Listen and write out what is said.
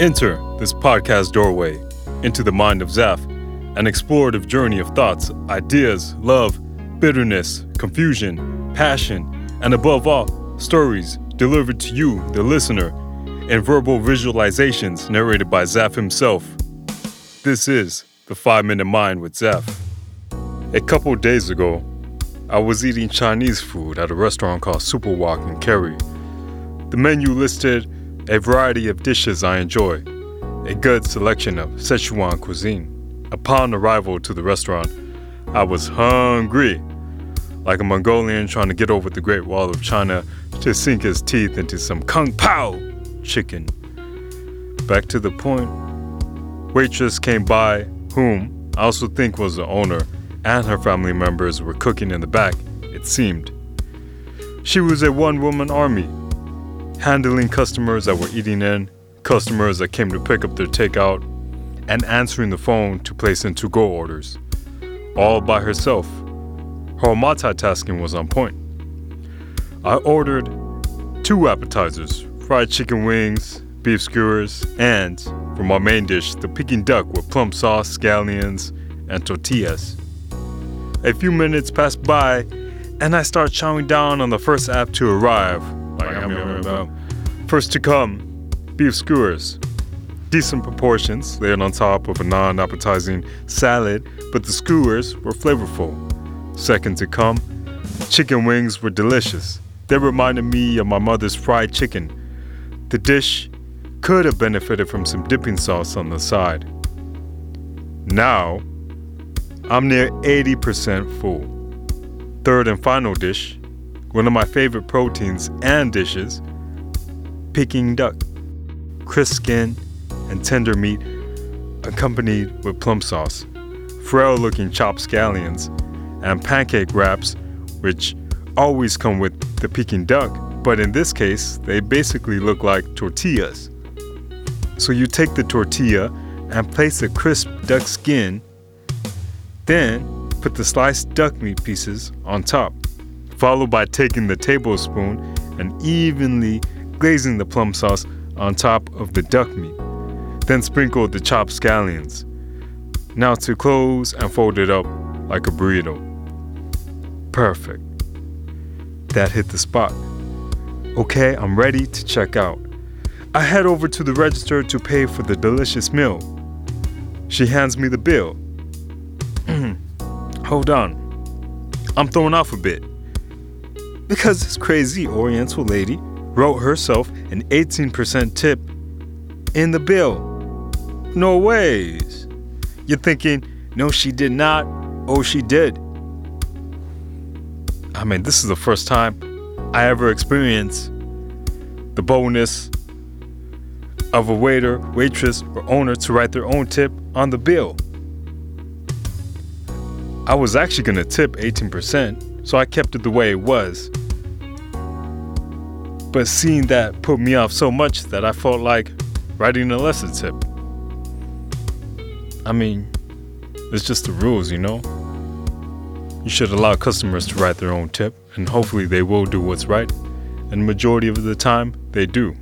Enter this podcast doorway into the mind of Zaf, an explorative journey of thoughts, ideas, love, bitterness, confusion, passion, and above all, stories delivered to you, the listener, in verbal visualizations narrated by Zaf himself. This is the 5 Minute Mind with Zaf. A couple days ago, I was eating Chinese food at a restaurant called Super Wok in Cary. The menu listed a variety of dishes I enjoy, a good selection of Sichuan cuisine. Upon arrival to the restaurant, I was hungry, like a Mongolian trying to get over the Great Wall of China to sink his teeth into some Kung Pao chicken. Back to the point, waitress came by, whom I also think was the owner, and her family members were cooking in the back, it seemed. She was a one woman army, handling customers that were eating in, customers that came to pick up their takeout, and answering the phone to place in to go orders. All by herself. Her multitasking was on point. I ordered two appetizers fried chicken wings, beef skewers, and, for my main dish, the Peking duck with plum sauce, scallions, and tortillas. A few minutes passed by, and I start chowing down on the first app to arrive. First to come, beef skewers. Decent proportions, layered on top of a non appetizing salad, but the skewers were flavorful. Second to come, chicken wings were delicious. They reminded me of my mother's fried chicken. The dish could have benefited from some dipping sauce on the side. Now, I'm near 80% full. Third and final dish, one of my favorite proteins and dishes, Peking duck. Crisp skin and tender meat accompanied with plum sauce, frail looking chopped scallions, and pancake wraps, which always come with the Peking duck, but in this case, they basically look like tortillas. So you take the tortilla and place the crisp duck skin, then put the sliced duck meat pieces on top, followed by taking the tablespoon and evenly glazing the plum sauce on top of the duck meat. Then sprinkle the chopped scallions. Now to close and fold it up like a burrito. Perfect. That hit the spot. Okay, I'm ready to check out. I head over to the register to pay for the delicious meal. She hands me the bill. Hold on. I'm thrown off a bit. Because this crazy Oriental lady wrote herself an 18% tip in the bill. No ways. You're thinking, no, she did not. Oh, she did. I mean, this is the first time I ever experienced the bonus of a waiter, waitress, or owner to write their own tip on the bill. I was actually going to tip 18%, so I kept it the way it was. But seeing that put me off so much that I felt like writing a lesson tip. I mean, it's just the rules, you know? You should allow customers to write their own tip, and hopefully they will do what's right. And majority of the time, they do.